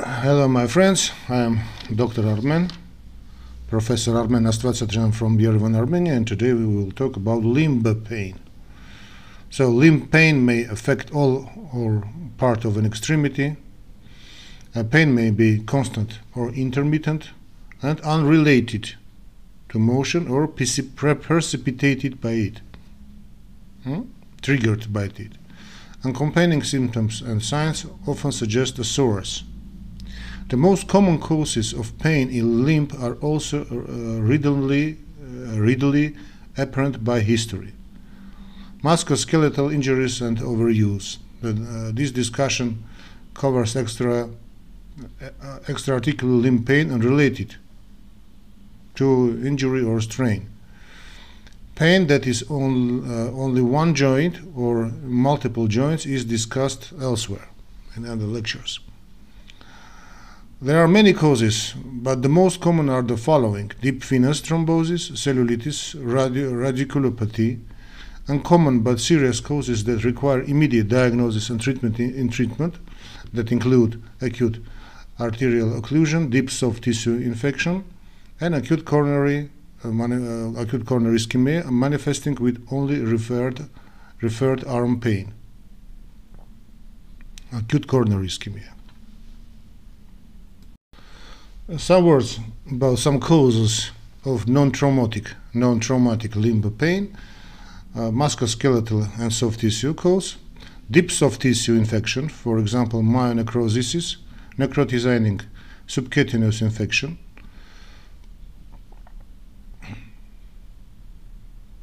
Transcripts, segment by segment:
Hello, my friends. I am Dr. Armen, Professor Armen Astvatsatryan from Yerevan, Armenia, and today we will talk about limb pain. So, limb pain may affect all or part of an extremity. A pain may be constant or intermittent and unrelated to motion or precipitated by it, hmm? triggered by it. Accompanying symptoms and signs often suggest a soreness. The most common causes of pain in limb are also uh, readily, uh, readily apparent by history. Musculoskeletal injuries and overuse. Uh, this discussion covers extra, uh, extra-articular limb pain and related to injury or strain. Pain that is on, uh, only one joint or multiple joints is discussed elsewhere in other lectures. There are many causes, but the most common are the following deep venous thrombosis, cellulitis, radio, radiculopathy, uncommon but serious causes that require immediate diagnosis and treatment in, in treatment that include acute arterial occlusion, deep soft tissue infection, and acute coronary uh, uh, acute coronary ischemia manifesting with only referred referred arm pain. Acute coronary ischemia. Some words about some causes of non-traumatic, non-traumatic limb pain, uh, musculoskeletal and soft tissue cause, deep soft tissue infection, for example, myonecrosis, necrotizing subcutaneous infection,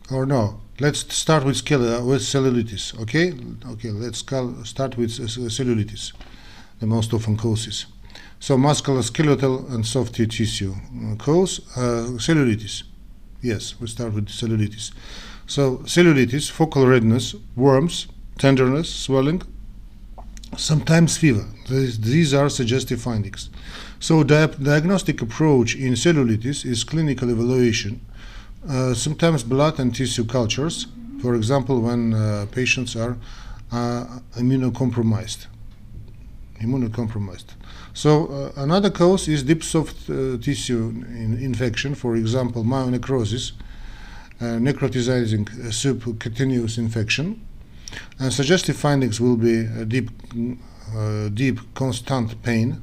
or no? Let's start with, with cellulitis, okay? Okay, let's start with cellulitis, the most often causes. So musculoskeletal and soft tissue uh, cause uh, cellulitis. Yes, we start with cellulitis. So cellulitis, focal redness, worms, tenderness, swelling, sometimes fever. These, these are suggestive findings. So di diagnostic approach in cellulitis is clinical evaluation, uh, sometimes blood and tissue cultures, for example, when uh, patients are uh, immunocompromised. Immunocompromised. So uh, another cause is deep soft uh, tissue in infection, for example, myonecrosis, uh, necrotizing subcutaneous infection. And suggestive findings will be deep, deep constant pain,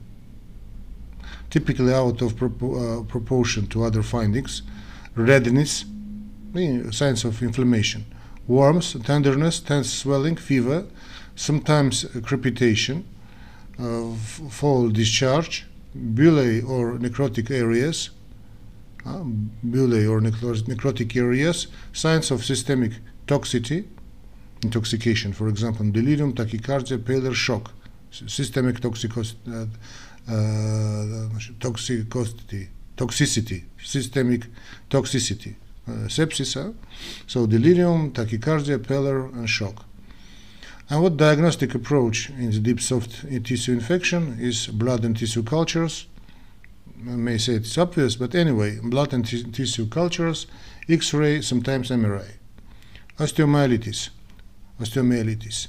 typically out of uh, proportion to other findings, redness, signs of inflammation, warmth, tenderness, tense swelling, fever, sometimes crepitation, foul discharge, bullae or necrotic areas, uh, bullae or necrotic areas, signs of systemic toxicity, intoxication, for example, delirium, tachycardia, pallor, shock, systemic toxicos, uh, uh, toxicity, toxicity, systemic toxicity, uh, sepsis, uh, so delirium, tachycardia, pallor, and shock. And what diagnostic approach in the deep soft tissue infection is blood and tissue cultures. I may say it's obvious, but anyway, blood and tissue cultures, X-ray, sometimes MRI. Osteomyelitis, osteomyelitis.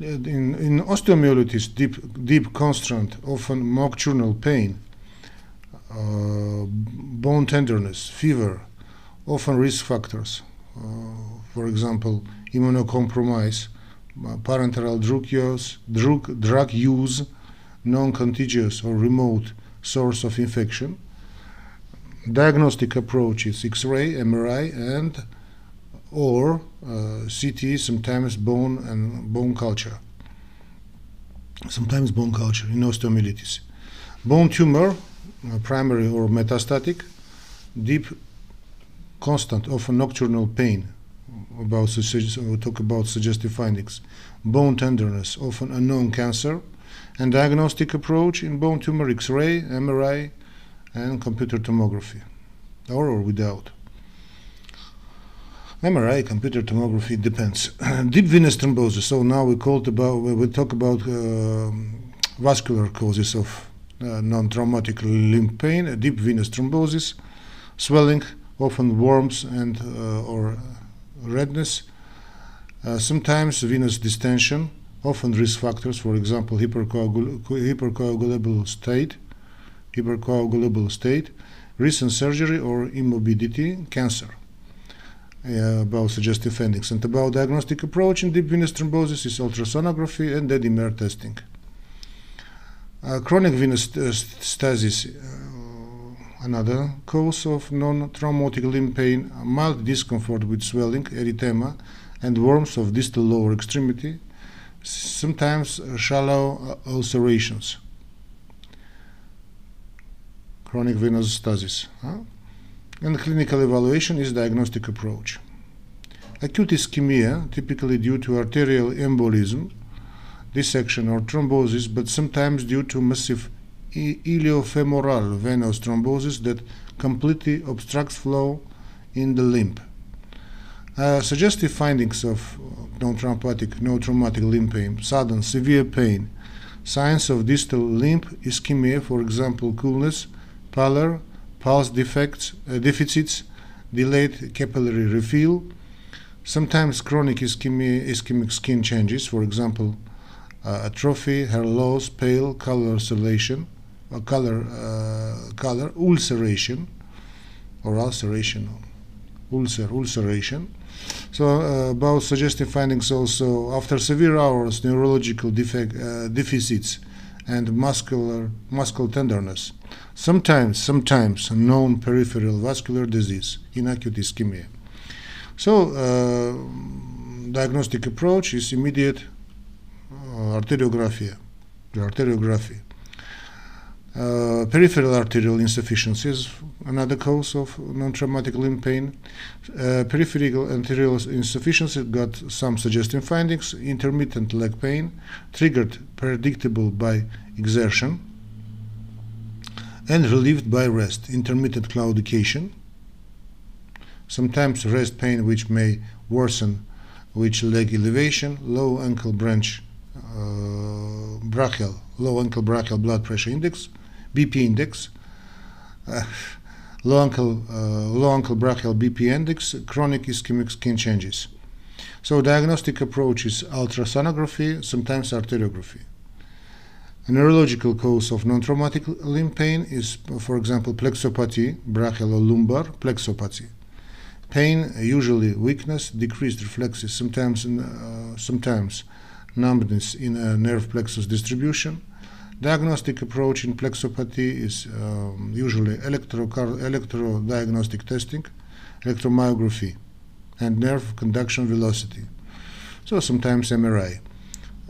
In, in osteomyelitis, deep, deep constant, often nocturnal pain, uh, bone tenderness, fever, often risk factors. Uh, for example, immunocompromise, parenteral drug use, drug, drug use non-contagious or remote source of infection. Diagnostic approach is X-ray, MRI, and or uh, CT, sometimes bone and bone culture. Sometimes bone culture in osteomyelitis. Bone tumor, uh, primary or metastatic, deep, constant, often nocturnal pain, about we talk about suggestive findings. Bone tenderness, often unknown cancer, and diagnostic approach in bone tumor X-ray, MRI, and computer tomography, or, or without. MRI, computer tomography depends. Deep venous thrombosis. So now we called about we talk about uh, vascular causes of uh, non-traumatic limb pain. Deep venous thrombosis, swelling, often worms and uh, or redness, uh, sometimes venous distension, often risk factors, for example, hypercoagul- hypercoagulable state, hypercoagulable state, recent surgery or immobility, cancer. Uh, about suggestive findings and about diagnostic approach in deep venous thrombosis is ultrasonography and D-dimer testing. Uh, chronic venous stasis, uh, another cause of non-traumatic limb pain, mild discomfort with swelling, erythema, and worms of distal lower extremity, sometimes shallow uh, ulcerations. Chronic venous stasis. Huh? And clinical evaluation is diagnostic approach. Acute ischemia, typically due to arterial embolism, dissection or thrombosis, but sometimes due to massive iliofemoral venous thrombosis that completely obstructs flow in the limb. Uh, suggestive findings of non-traumatic, no traumatic limb pain, sudden severe pain, signs of distal limb ischemia, for example, coolness, pallor, pulse defects, uh, deficits, delayed capillary refill, sometimes chronic ischemia, ischemic skin changes, for example, uh, atrophy, hair loss, pale, color or color, uh, color ulceration, or ulceration, ulcer, ulceration. So uh, about suggestive findings also after severe hours, neurological defect, uh, deficits, and muscular muscle tenderness. Sometimes, sometimes known peripheral vascular disease in acute ischemia. So, uh, diagnostic approach is immediate uh, arteriography. Arteriography. Uh, peripheral arterial insufficiency is another cause of non-traumatic limb pain. Uh, peripheral arterial insufficiency got some suggestive findings: intermittent leg pain, triggered predictable by exertion, and relieved by rest. Intermittent claudication, sometimes rest pain which may worsen with leg elevation, low ankle branch uh, brachial, low ankle brachial blood pressure index, BP index, uh, low ankle, uh, brachial BP index, chronic ischemic skin changes. So diagnostic approach is ultrasonography, sometimes arteriography. A neurological cause of non-traumatic limb pain is, for example, plexopathy, brachial or lumbar plexopathy. Pain, usually weakness, decreased reflexes, sometimes, uh, sometimes numbness in a nerve plexus distribution, Diagnostic approach in plexopathy is um, usually electrodiagnostic testing, electromyography, and nerve conduction velocity. So sometimes MRI.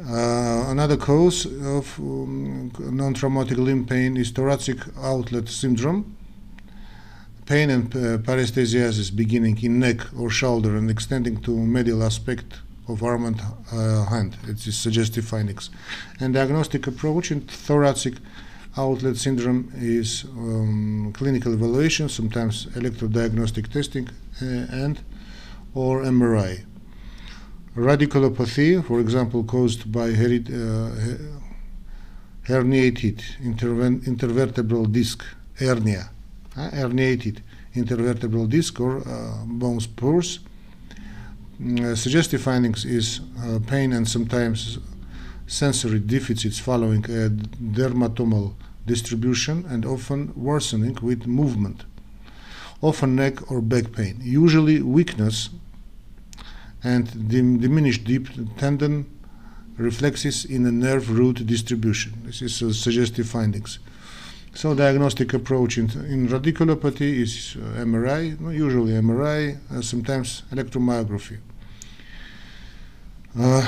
Uh, another cause of um, non-traumatic limb pain is thoracic outlet syndrome. Pain and uh, beginning in neck or shoulder and extending to medial aspect of arm and uh, hand. It's suggestive findings. And diagnostic approach in thoracic outlet syndrome is um, clinical evaluation, sometimes electrodiagnostic testing, uh, and or MRI. Radiculopathy, for example, caused by uh, herniated intervertebral disc hernia, uh, herniated intervertebral disc or uh, bone spurs suggestive findings is uh, pain and sometimes sensory deficits following a dermatomal distribution and often worsening with movement. Often neck or back pain. Usually weakness and dim diminished deep tendon reflexes in the nerve root distribution. This is uh, suggestive findings. So diagnostic approach in, in radiculopathy is uh, MRI, usually MRI, uh, sometimes electromyography. Uh,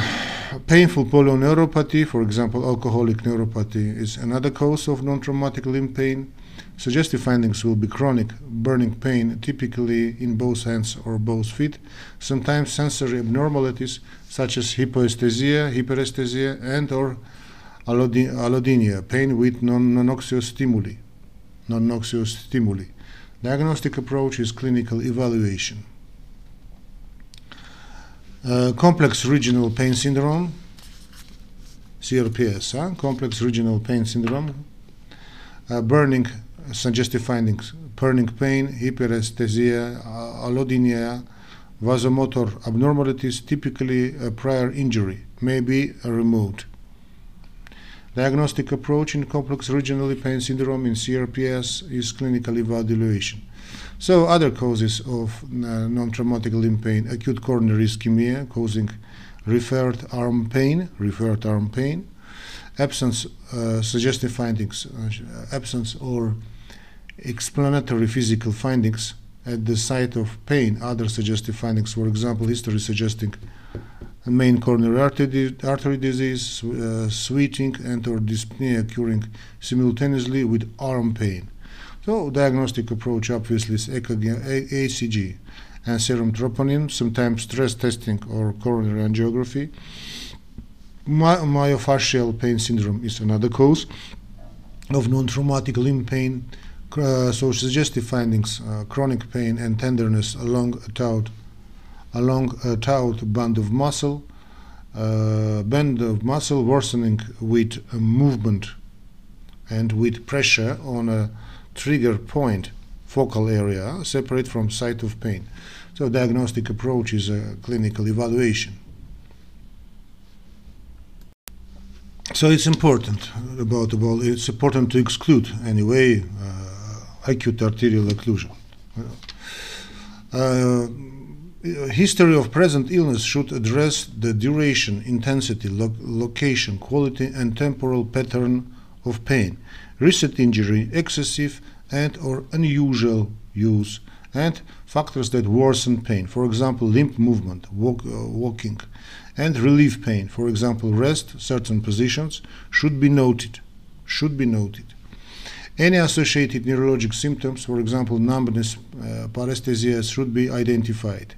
painful polyneuropathy, for example, alcoholic neuropathy, is another cause of non-traumatic limb pain. Suggestive findings will be chronic burning pain, typically in both hands or both feet, sometimes sensory abnormalities such as hypoesthesia, hyperesthesia, and or allodynia, pain with non-noxious stimuli. Non-noxious stimuli. Diagnostic approach is clinical evaluation. Uh, complex regional pain syndrome, CRPS, huh? complex regional pain syndrome, uh, burning, suggestive findings, burning pain, hyperesthesia, allodynia, vasomotor abnormalities, typically a prior injury, may be removed. Diagnostic approach in complex regional pain syndrome in CRPS is clinical evaluation. So other causes of uh, non-traumatic limb pain, acute coronary ischemia causing referred arm pain, referred arm pain, absence, uh, suggestive findings, uh, absence or explanatory physical findings at the site of pain, other suggestive findings, for example, history suggesting main coronary artery, disease, uh, switching, and or dyspnea occurring simultaneously with arm pain. So diagnostic approach obviously is EKG, ECG and serum troponin, sometimes stress testing or coronary angiography. My, myofascial pain syndrome is another cause of non-traumatic limb pain. Uh, so suggestive findings, uh, chronic pain and tenderness along a taut along a taut band of muscle, uh, band of muscle worsening with movement and with pressure on a trigger point focal area separate from site of pain. So diagnostic approach is a clinical evaluation. So it's important about about it's important to exclude anyway uh, acute arterial occlusion. Uh, history of present illness should address the duration, intensity, lo location, quality, and temporal pattern of pain, recent injury, excessive and or unusual use, and factors that worsen pain, for example, limb movement, walk, uh, walking, and relief pain, for example, rest, certain positions, should be noted. Should be noted. Any associated neurologic symptoms, for example, numbness, uh, paresthesia, should be identified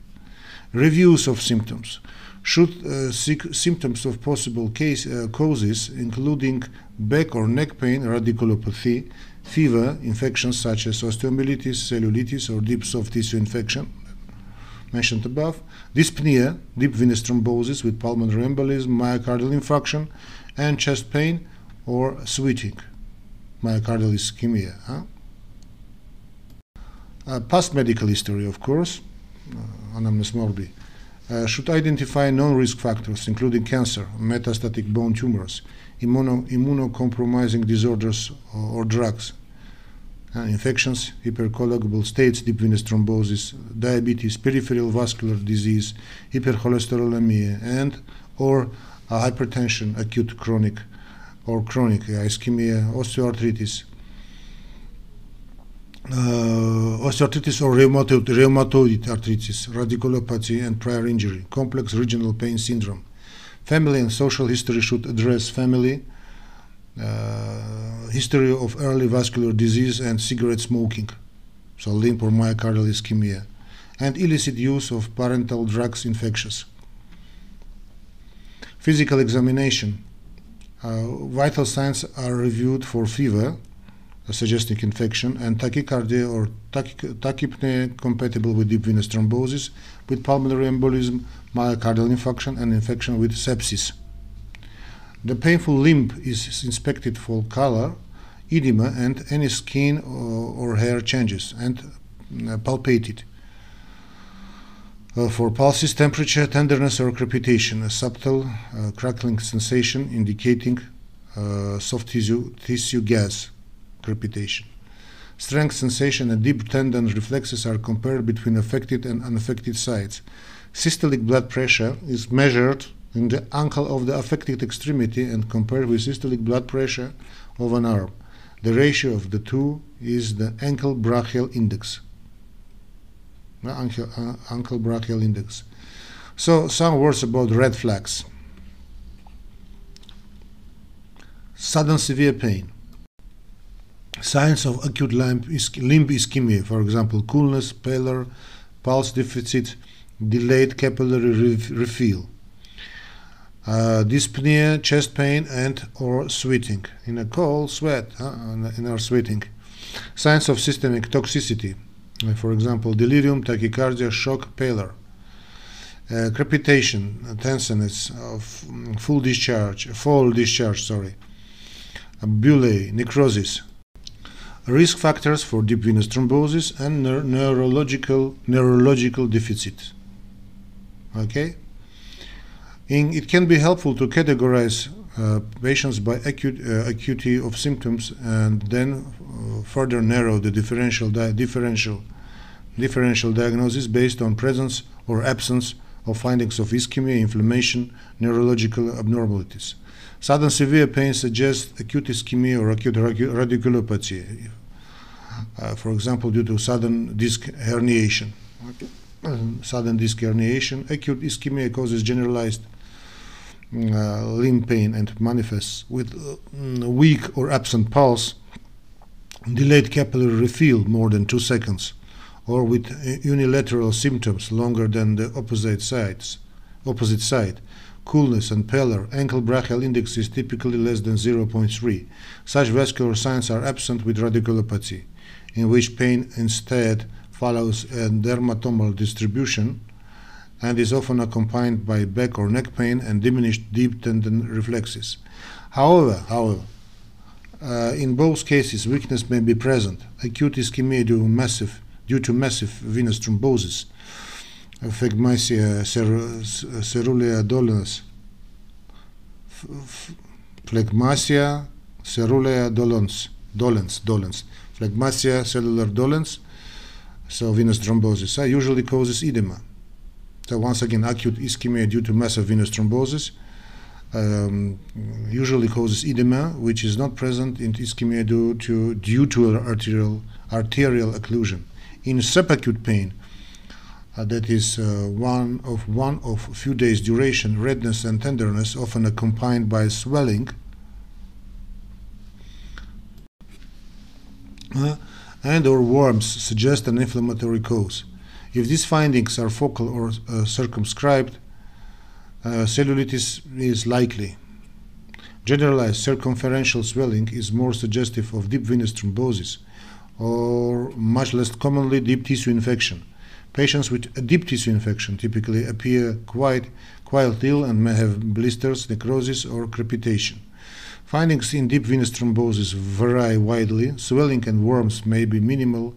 reviews of symptoms should uh, seek symptoms of possible case, uh, causes, including back or neck pain, radiculopathy, fever, infections such as osteomyelitis, cellulitis, or deep soft tissue infection, mentioned above, dyspnea, deep venous thrombosis with pulmonary embolism, myocardial infarction, and chest pain or sweating, myocardial ischemia. Huh? Uh, past medical history, of course, uh, uh, should identify non-risk factors, including cancer, metastatic bone tumors, immuno immunocompromising disorders or, or drugs, uh, infections, hypercoagulable states, deep venous thrombosis, diabetes, peripheral vascular disease, hypercholesterolemia, and or uh, hypertension, acute chronic or chronic ischemia, osteoarthritis, uh, osteoarthritis or rheumatoid, rheumatoid arthritis, radiculopathy, and prior injury, complex regional pain syndrome. Family and social history should address family, uh, history of early vascular disease and cigarette smoking, so limb or myocardial ischemia, and illicit use of parenteral drugs infectious. Physical examination. Uh, vital signs are reviewed for fever, suggesting infection, and tachycardia or tachy- tachypnea compatible with deep venous thrombosis, with pulmonary embolism, myocardial infarction, and infection with sepsis. The painful limb is inspected for color, edema, and any skin or, or hair changes, and uh, palpated. Uh, for pulses, temperature, tenderness, or crepitation, a subtle uh, crackling sensation indicating uh, soft tissue, tissue gas crepitation. Strength sensation and deep tendon reflexes are compared between affected and unaffected sites. Systolic blood pressure is measured in the ankle of the affected extremity and compared with systolic blood pressure of an arm. The ratio of the two is the ankle brachial index. Ankle, uh, ankle brachial index. So, some words about red flags. Sudden severe pain. Signs of acute limb, limb ischemia, for example, coolness, pallor, pulse deficit, delayed capillary refill uh, dyspnea, chest pain, and or sweating. In a cold sweat, uh, in our sweating. Signs of systemic toxicity, uh, for example, delirium, tachycardia, shock, pallor. Uh, crepitation, tenseness, of mm, full discharge, full discharge, sorry. bullae, necrosis. Risk factors for deep venous thrombosis and neurological neurological deficit. Okay In, it can be helpful to categorize uh, patients by acute, uh, acuity of symptoms and then uh, further narrow the differential, di- differential, differential diagnosis based on presence or absence of findings of ischemia, inflammation, neurological abnormalities. Sudden severe pain suggests acute ischemia or acute radiculopathy, uh, for example, due to sudden disc herniation. Sudden disc herniation, acute ischemia causes generalized uh, limb pain and manifests with uh, weak or absent pulse, delayed capillary refill more than two seconds, or with unilateral symptoms longer than the opposite sides, opposite side. Coolness and pallor, ankle brachial index is typically less than 0.3. Such vascular signs are absent with radiculopathy, in which pain instead follows a dermatomal distribution and is often accompanied by back or neck pain and diminished deep tendon reflexes. However, however, uh, in both cases, weakness may be present. Acute ischemia due, massive, due to massive venous thrombosis, phlegmasia cerulea dolens, phlegmasia cerulea dolens, dolens, dolens, phlegmasia cerulea dolens, so venous thrombosis, uh, usually causes edema. So once again, acute ischemia due to massive venous thrombosis um, usually causes edema, which is not present in ischemia due to due to arterial arterial occlusion. In subacute pain, uh, that is uh, one of one of few days duration, redness and tenderness, often accompanied by swelling. Uh, and or worms suggest an inflammatory cause. If these findings are focal or uh, circumscribed, uh, cellulitis is likely. Generalized circumferential swelling is more suggestive of deep venous thrombosis or much less commonly deep tissue infection. Patients with a deep tissue infection typically appear quite, quite ill and may have blisters, necrosis, or crepitation. Findings in deep venous thrombosis vary widely. Swelling and worms may be minimal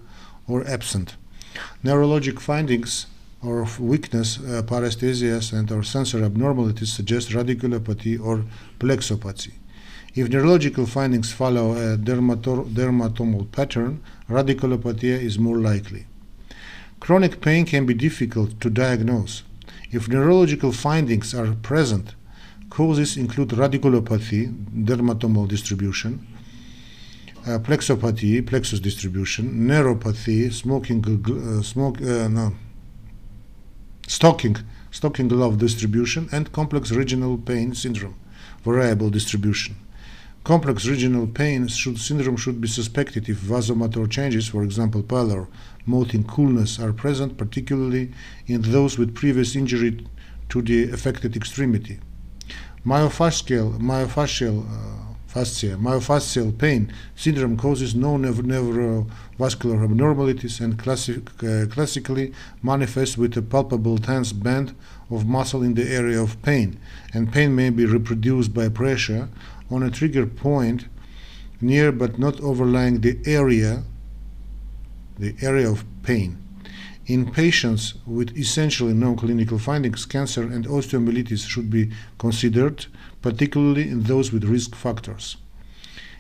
or absent. Neurologic findings of weakness, uh, paresthesias, and or sensory abnormalities suggest radiculopathy or plexopathy. If neurological findings follow a dermato- dermatomal pattern, radiculopathy is more likely. Chronic pain can be difficult to diagnose. If neurological findings are present, causes include radiculopathy, dermatomal distribution, uh, plexopathy, plexus distribution, neuropathy, smoking, uh, smoke, uh, no, stocking, stocking glove distribution, and complex regional pain syndrome, variable distribution. Complex regional pain should, syndrome should be suspected if vasomotor changes, for example, pallor, mouthing, coolness, are present, particularly in those with previous injury to the affected extremity. Myofascial, myofascial uh, fascia. Myofascial pain syndrome causes no nev- neurovascular abnormalities and classic, uh, classically manifests with a palpable tense band of muscle in the area of pain, and pain may be reproduced by pressure on a trigger point near but not overlying the area the area of pain. In patients with essentially known clinical findings, cancer and osteomyelitis should be considered, particularly in those with risk factors.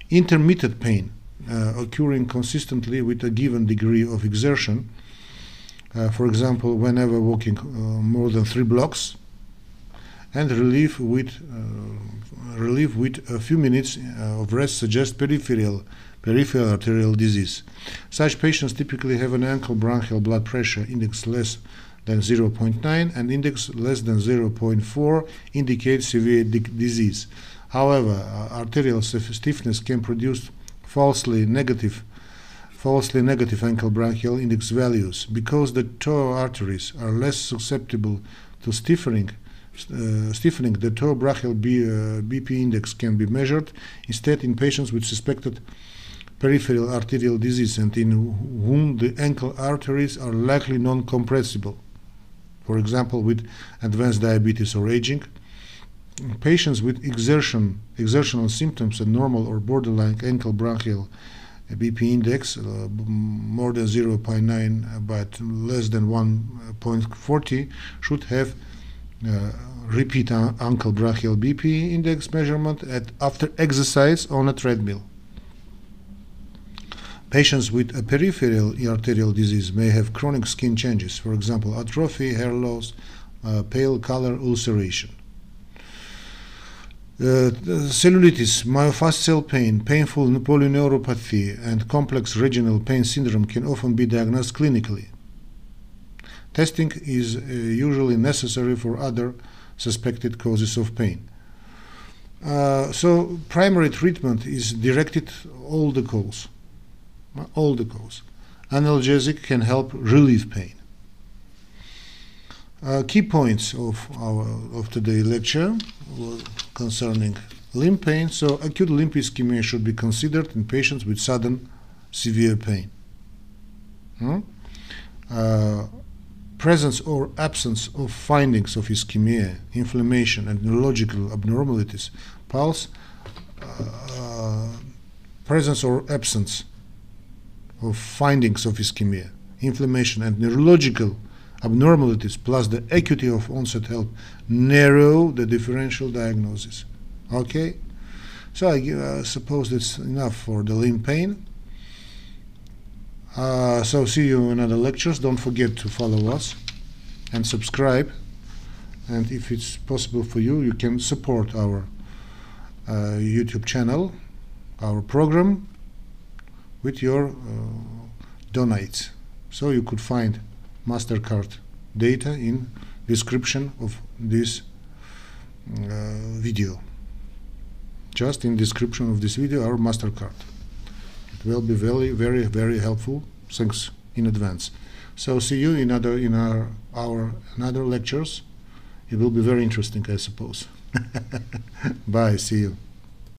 Intermittent pain, uh, occurring consistently with a given degree of exertion, uh, for example, whenever walking uh, more than three blocks, and relief with uh, relief with a few minutes uh, of rest suggests peripheral peripheral arterial disease. Such patients typically have an ankle bronchial blood pressure index less than 0.9 and index less than 0.4 indicates severe di- disease. However, uh, arterial stiffness can produce falsely negative falsely negative ankle bronchial index values because the toe arteries are less susceptible to stiffening uh, stiffening, the toe brachial B, uh, BP index can be measured instead in patients with suspected peripheral arterial disease and in whom the ankle arteries are likely non compressible. For example, with advanced diabetes or aging. Patients with exertion, exertional symptoms and normal or borderline ankle bronchial BP index, uh, more than 0.9 but less than 1.40, should have uh, repeat un- ankle brachial BP index measurement at, after exercise on a treadmill. Patients with a peripheral arterial disease may have chronic skin changes, for example, atrophy, hair loss, uh, pale color, ulceration. Uh, cellulitis, myofascial pain, painful polyneuropathy, and complex regional pain syndrome can often be diagnosed clinically. Testing is uh, usually necessary for other suspected causes of pain. Uh, so, primary treatment is directed all the cause. All the cause. Analgesic can help relieve pain. Uh, key points of our of today's lecture concerning limb pain. So, acute limb ischemia should be considered in patients with sudden severe pain. Hmm? Uh, presence or absence of findings of ischemia, inflammation, and neurological abnormalities, pulse, uh, presence or absence of findings of ischemia, inflammation, and neurological abnormalities, plus the acuity of onset help narrow the differential diagnosis. Okay? So I uh, suppose that's enough for the limb pain. Uh, so see you in other lectures. Don't forget to follow us and subscribe. And if it's possible for you, you can support our uh, YouTube channel, our program, with your uh, donates. So you could find Mastercard data in description of this uh, video. Just in description of this video, our Mastercard. It will be very, very, very helpful. Thanks in advance. So see you in other in our our another lectures. It will be very interesting, I suppose. Bye. See you.